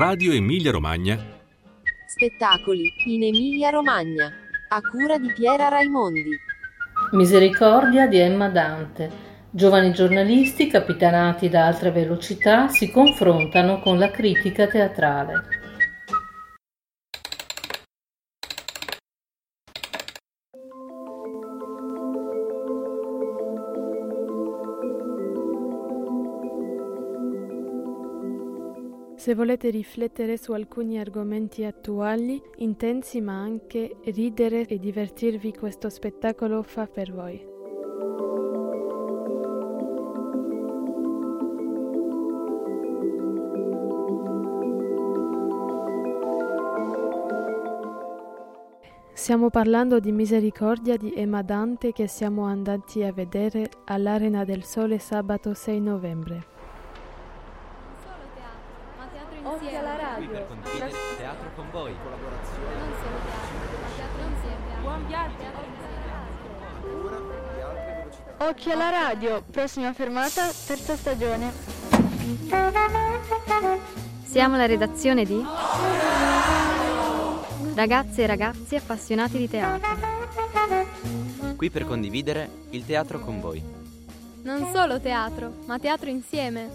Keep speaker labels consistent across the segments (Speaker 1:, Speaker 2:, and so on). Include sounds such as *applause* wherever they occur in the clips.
Speaker 1: Radio Emilia Romagna.
Speaker 2: Spettacoli in Emilia Romagna. A cura di Piera Raimondi.
Speaker 3: Misericordia di Emma Dante. Giovani giornalisti, capitanati da altre velocità, si confrontano con la critica teatrale.
Speaker 4: Se volete riflettere su alcuni argomenti attuali, intensi ma anche ridere e divertirvi, questo spettacolo fa per voi. Stiamo parlando di Misericordia di Emma Dante che siamo andati a vedere all'Arena del Sole sabato 6 novembre.
Speaker 5: Con voi.
Speaker 6: Insieme.
Speaker 7: Buon viaggio.
Speaker 8: Occhio alla radio, prossima fermata, terza stagione.
Speaker 6: Siamo la redazione di Ragazze e ragazzi appassionati di teatro.
Speaker 5: Qui per condividere il teatro con voi.
Speaker 6: Non solo teatro, ma teatro insieme.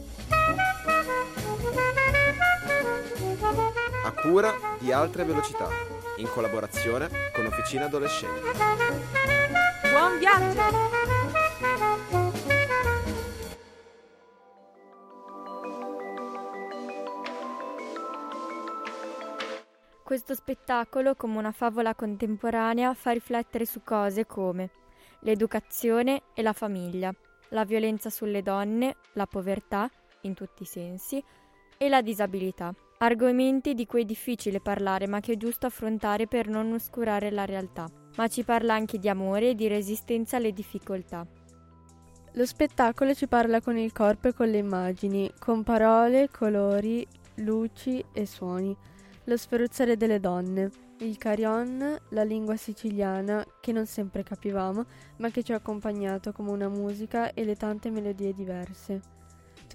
Speaker 9: Cura di altre velocità, in collaborazione con Officina Adolescente.
Speaker 7: Buon viaggio.
Speaker 10: Questo spettacolo, come una favola contemporanea, fa riflettere su cose come l'educazione e la famiglia, la violenza sulle donne, la povertà, in tutti i sensi, e la disabilità. Argomenti di cui è difficile parlare ma che è giusto affrontare per non oscurare la realtà. Ma ci parla anche di amore e di resistenza alle difficoltà.
Speaker 4: Lo spettacolo ci parla con il corpo e con le immagini, con parole, colori, luci e suoni. Lo sferruzzare delle donne, il carillon, la lingua siciliana che non sempre capivamo, ma che ci ha accompagnato come una musica e le tante melodie diverse.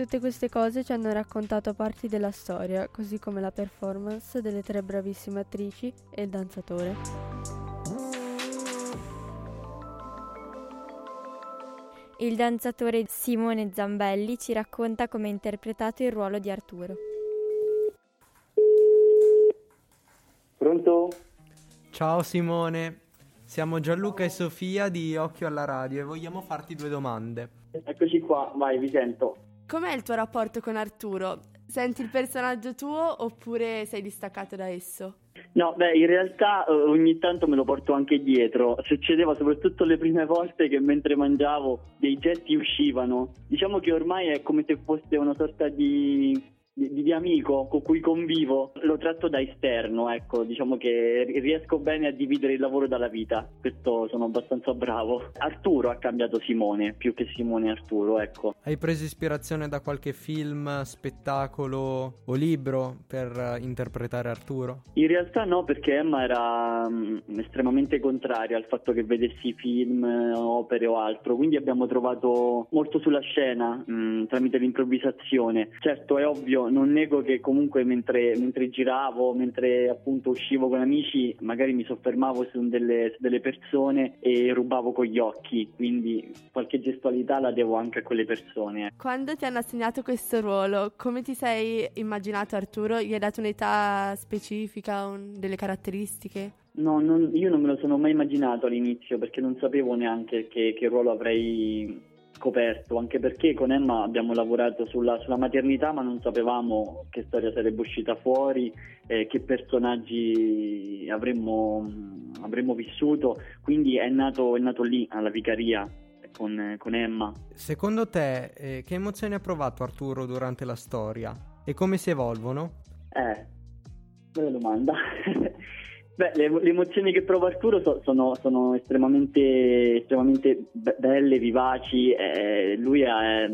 Speaker 4: Tutte queste cose ci hanno raccontato parti della storia, così come la performance delle tre bravissime attrici e il danzatore.
Speaker 10: Il danzatore Simone Zambelli ci racconta come ha interpretato il ruolo di Arturo.
Speaker 11: Pronto?
Speaker 12: Ciao Simone, siamo Gianluca e Sofia di Occhio alla Radio e vogliamo farti due domande.
Speaker 11: Eccoci qua, vai, vi sento.
Speaker 7: Com'è il tuo rapporto con Arturo? Senti il personaggio tuo oppure sei distaccato da esso?
Speaker 11: No, beh, in realtà eh, ogni tanto me lo porto anche dietro. Succedeva soprattutto le prime volte che mentre mangiavo dei gesti uscivano. Diciamo che ormai è come se fosse una sorta di di, di, amico con cui convivo lo tratto da esterno, ecco, diciamo che riesco bene a dividere il lavoro dalla vita, questo sono abbastanza bravo. Arturo ha cambiato Simone, più che Simone Arturo, ecco.
Speaker 12: Hai preso ispirazione da qualche film, spettacolo o libro per interpretare Arturo?
Speaker 11: In realtà no, perché Emma era um, estremamente contraria al fatto che vedessi film, opere o altro, quindi abbiamo trovato molto sulla scena um, tramite l'improvvisazione. Certo, è ovvio non nego che comunque mentre, mentre, giravo, mentre appunto uscivo con amici, magari mi soffermavo su delle, su delle, persone e rubavo con gli occhi, quindi qualche gestualità la devo anche a quelle persone.
Speaker 7: Quando ti hanno assegnato questo ruolo, come ti sei immaginato Arturo? Gli hai dato un'età specifica, un, delle caratteristiche?
Speaker 11: No, non, io non me lo sono mai immaginato all'inizio perché non sapevo neanche che, che ruolo avrei scoperto, anche perché con Emma abbiamo lavorato sulla, sulla maternità ma non sapevamo che storia sarebbe uscita fuori, eh, che personaggi avremmo, avremmo, vissuto, quindi è nato, è nato lì alla vicaria con, con Emma.
Speaker 12: Secondo te eh, che emozioni ha provato Arturo durante la storia e come si evolvono?
Speaker 11: Eh, bella domanda. *laughs* Beh, le, le, emozioni che prova Arturo so, sono, sono, estremamente, estremamente belle, vivaci. Eh, lui è,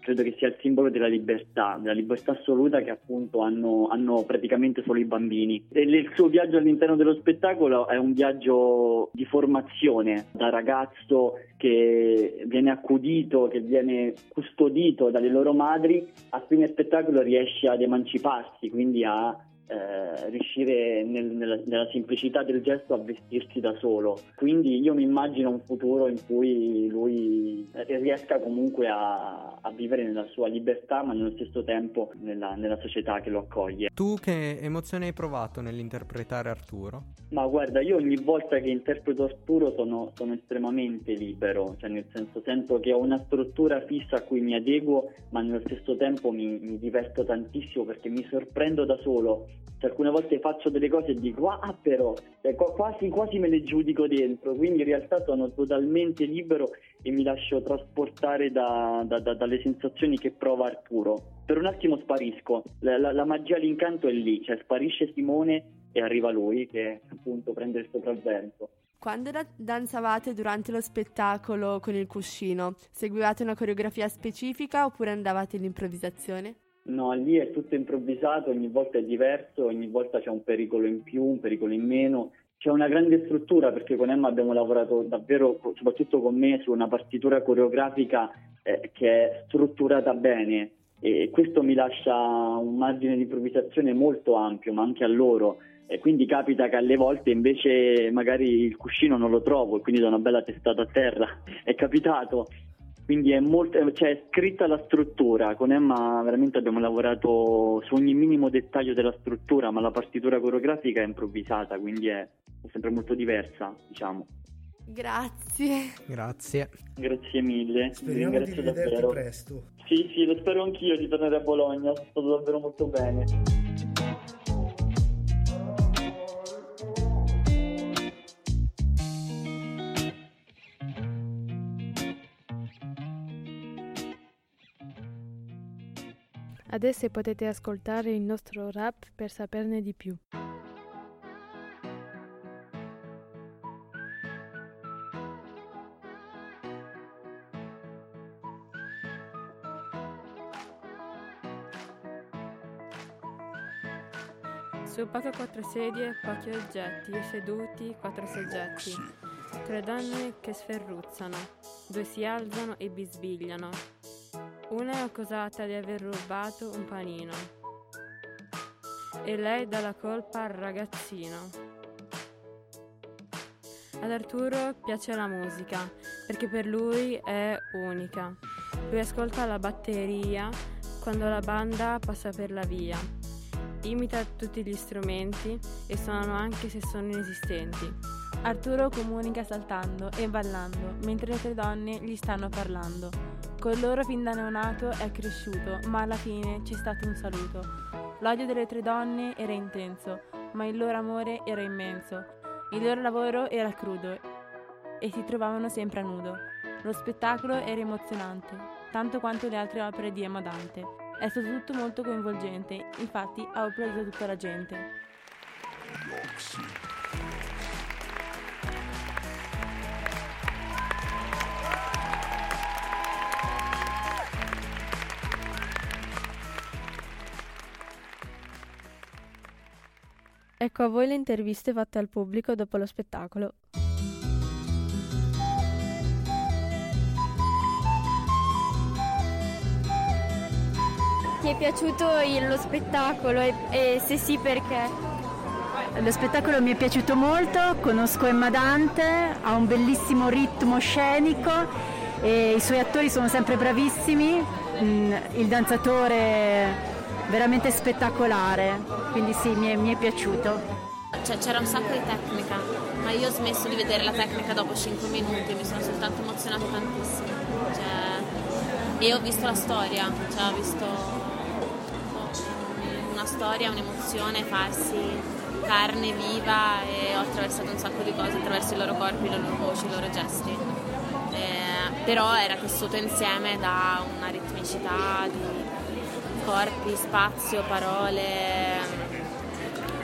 Speaker 11: credo che sia il simbolo della libertà, della libertà assoluta che appunto hanno, hanno praticamente solo i bambini. E il suo viaggio all'interno dello spettacolo è un viaggio di formazione da ragazzo che viene accudito, che viene custodito dalle loro madri, a fine spettacolo riesce ad emanciparsi, quindi a eh, riuscire nel, nella, nella, semplicità del gesto a vestirsi da solo. Quindi io mi immagino un futuro in cui lui riesca comunque a, a vivere nella sua libertà, ma nello stesso tempo nella, nella, società che lo accoglie.
Speaker 12: Tu che emozione hai provato nell'interpretare Arturo?
Speaker 11: Ma guarda, io ogni volta che interpreto Arturo sono, sono estremamente libero, cioè nel senso sento che ho una struttura fissa a cui mi adeguo, ma nello stesso tempo mi, mi diverto tantissimo perché mi sorprendo da solo cioè, alcune volte faccio delle cose e dico ah però cioè, quasi, quasi me le giudico dentro. Quindi in realtà sono totalmente libero e mi lascio trasportare da, da, da, dalle sensazioni che prova Arturo. Per un attimo sparisco. La, la, la magia l'incanto è lì. Cioè sparisce Simone e arriva lui che appunto prende il sopravvento.
Speaker 7: Quando da- danzavate durante lo spettacolo con il cuscino, seguivate una coreografia specifica oppure andavate all'improvvisazione?
Speaker 11: No, lì è tutto improvvisato, ogni volta è diverso, ogni volta c'è un pericolo in più, un pericolo in meno. C'è una grande struttura perché con Emma abbiamo lavorato davvero, soprattutto con me, su una partitura coreografica eh, che è strutturata bene e questo mi lascia un margine di improvvisazione molto ampio, ma anche a loro. E quindi capita che alle volte invece magari il cuscino non lo trovo e quindi do una bella testata a terra. È capitato quindi è, molto, cioè, è scritta la struttura, con Emma veramente abbiamo lavorato su ogni minimo dettaglio della struttura, ma la partitura coreografica è improvvisata, quindi è, è sempre molto diversa, diciamo.
Speaker 7: Grazie.
Speaker 12: Grazie.
Speaker 11: Grazie mille.
Speaker 1: Speriamo di rivederti davvero. presto.
Speaker 11: Sì, sì, lo spero anch'io di tornare a Bologna, è stato davvero molto bene.
Speaker 4: Adesso potete ascoltare il nostro rap per saperne di più. Sul palco quattro sedie, pochi oggetti, seduti quattro soggetti. Tre donne che sferruzzano, due si alzano e bisbigliano, una è accusata di aver rubato un panino e lei dà la colpa al ragazzino. Ad Arturo piace la musica perché per lui è unica. Lui ascolta la batteria quando la banda passa per la via. Imita tutti gli strumenti e suonano anche se sono inesistenti.
Speaker 13: Arturo comunica saltando e ballando mentre le tre donne gli stanno parlando. Con loro fin da neonato è cresciuto, ma alla fine c'è stato un saluto. L'odio delle tre donne era intenso, ma il loro amore era immenso. Il loro lavoro era crudo e si trovavano sempre a nudo. Lo spettacolo era emozionante, tanto quanto le altre opere di Emma Dante. È stato tutto molto coinvolgente, infatti ha applaudito tutta la gente.
Speaker 4: Ecco a voi le interviste fatte al pubblico dopo lo spettacolo.
Speaker 10: Ti è piaciuto lo spettacolo e, e se sì perché?
Speaker 14: Lo spettacolo mi è piaciuto molto, conosco Emma Dante, ha un bellissimo ritmo scenico e i suoi attori sono sempre bravissimi, mm, il danzatore veramente spettacolare, quindi sì, mi è, mi è piaciuto.
Speaker 15: Cioè, c'era un sacco di tecnica, ma io ho smesso di vedere la tecnica dopo 5 minuti, mi sono soltanto emozionata tantissimo. Cioè, e ho visto la storia, cioè ho visto una storia, un'emozione farsi carne viva e ho attraversato un sacco di cose attraverso i loro corpi, le loro voci, i loro gesti. Eh, però era tessuto insieme da una ritmicità di corpi, spazio, parole,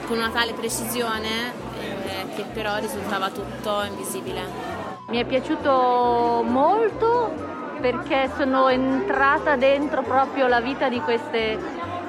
Speaker 15: con una tale precisione eh, che però risultava tutto invisibile.
Speaker 16: Mi è piaciuto molto perché sono entrata dentro proprio la vita di queste,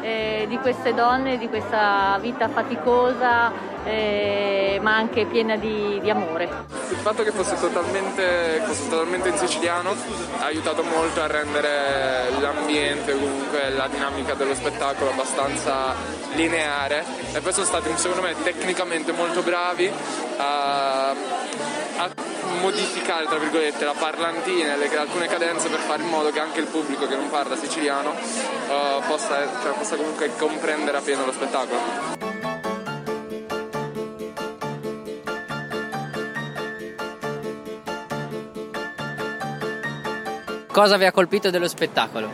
Speaker 16: eh, di queste donne, di questa vita faticosa eh, ma anche piena di, di, amore.
Speaker 17: Il fatto che fosse totalmente, fosse totalmente in siciliano ha aiutato molto a rendere l'ambiente, comunque la dinamica dello spettacolo abbastanza lineare e poi sono stati secondo me tecnicamente molto bravi a, a modificare tra virgolette la parlantina e alcune cadenze per fare in modo che anche il pubblico che non parla siciliano uh, possa, cioè, possa comunque comprendere appieno lo spettacolo.
Speaker 5: Cosa vi ha colpito dello spettacolo?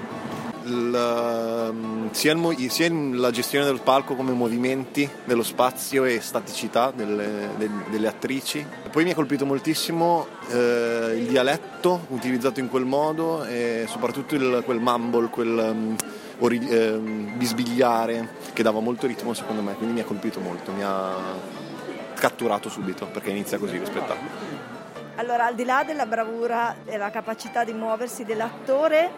Speaker 18: Il, ehm, sia, il, sia, la gestione del palco come movimenti dello spazio e staticità delle, de, delle attrici. Poi mi ha colpito moltissimo eh, il dialetto utilizzato in quel modo e soprattutto il, quel mumble, quel um, ori, eh, bisbigliare che dava molto ritmo secondo me, quindi mi ha colpito molto, mi ha catturato subito perché inizia così lo spettacolo.
Speaker 19: Allora, al di là della bravura e la capacità di muoversi dell'attore,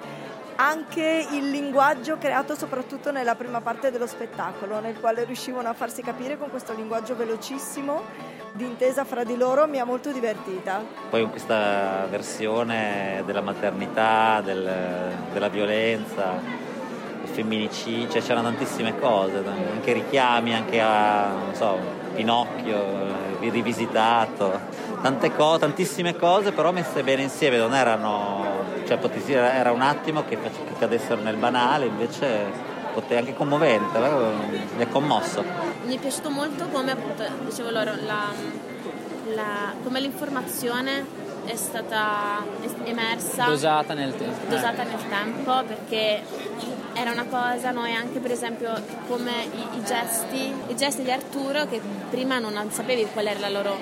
Speaker 19: anche il linguaggio creato soprattutto nella prima parte dello spettacolo, nel quale riuscivano a farsi capire con questo linguaggio velocissimo di intesa fra di loro, mi ha molto divertita.
Speaker 20: Poi questa versione della maternità, del, della violenza, il femminicidio, cioè c'erano tantissime cose, anche richiami anche a, so, Pinocchio, eh, rivisitato tante cose, tantissime cose, però messe bene insieme, non erano, cioè era un attimo che, che cadessero nel banale, invece anche commovente, mi ha commosso.
Speaker 15: Mi è piaciuto molto come appunto, dicevo loro, la, la, come l'informazione è stata emersa
Speaker 5: dosata nel tempo
Speaker 15: dosata nel tempo perché era una cosa noi anche per esempio come i, i, gesti i gesti di Arturo che prima non sapevi qual era la loro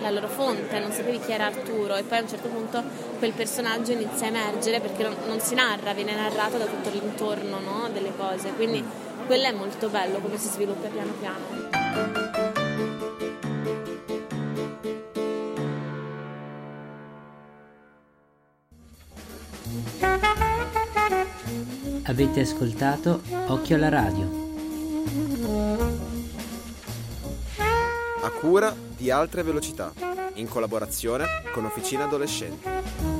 Speaker 15: la loro fonte, non sapevi chi era Arturo e poi a un certo punto quel personaggio inizia a emergere perché non, non si narra, viene narrato da tutto l'intorno no? delle cose, quindi mm. quello è molto bello come si sviluppa piano piano.
Speaker 21: Avete ascoltato Occhio alla radio.
Speaker 9: A cura di altre velocità, in collaborazione con Officina Adolescenti.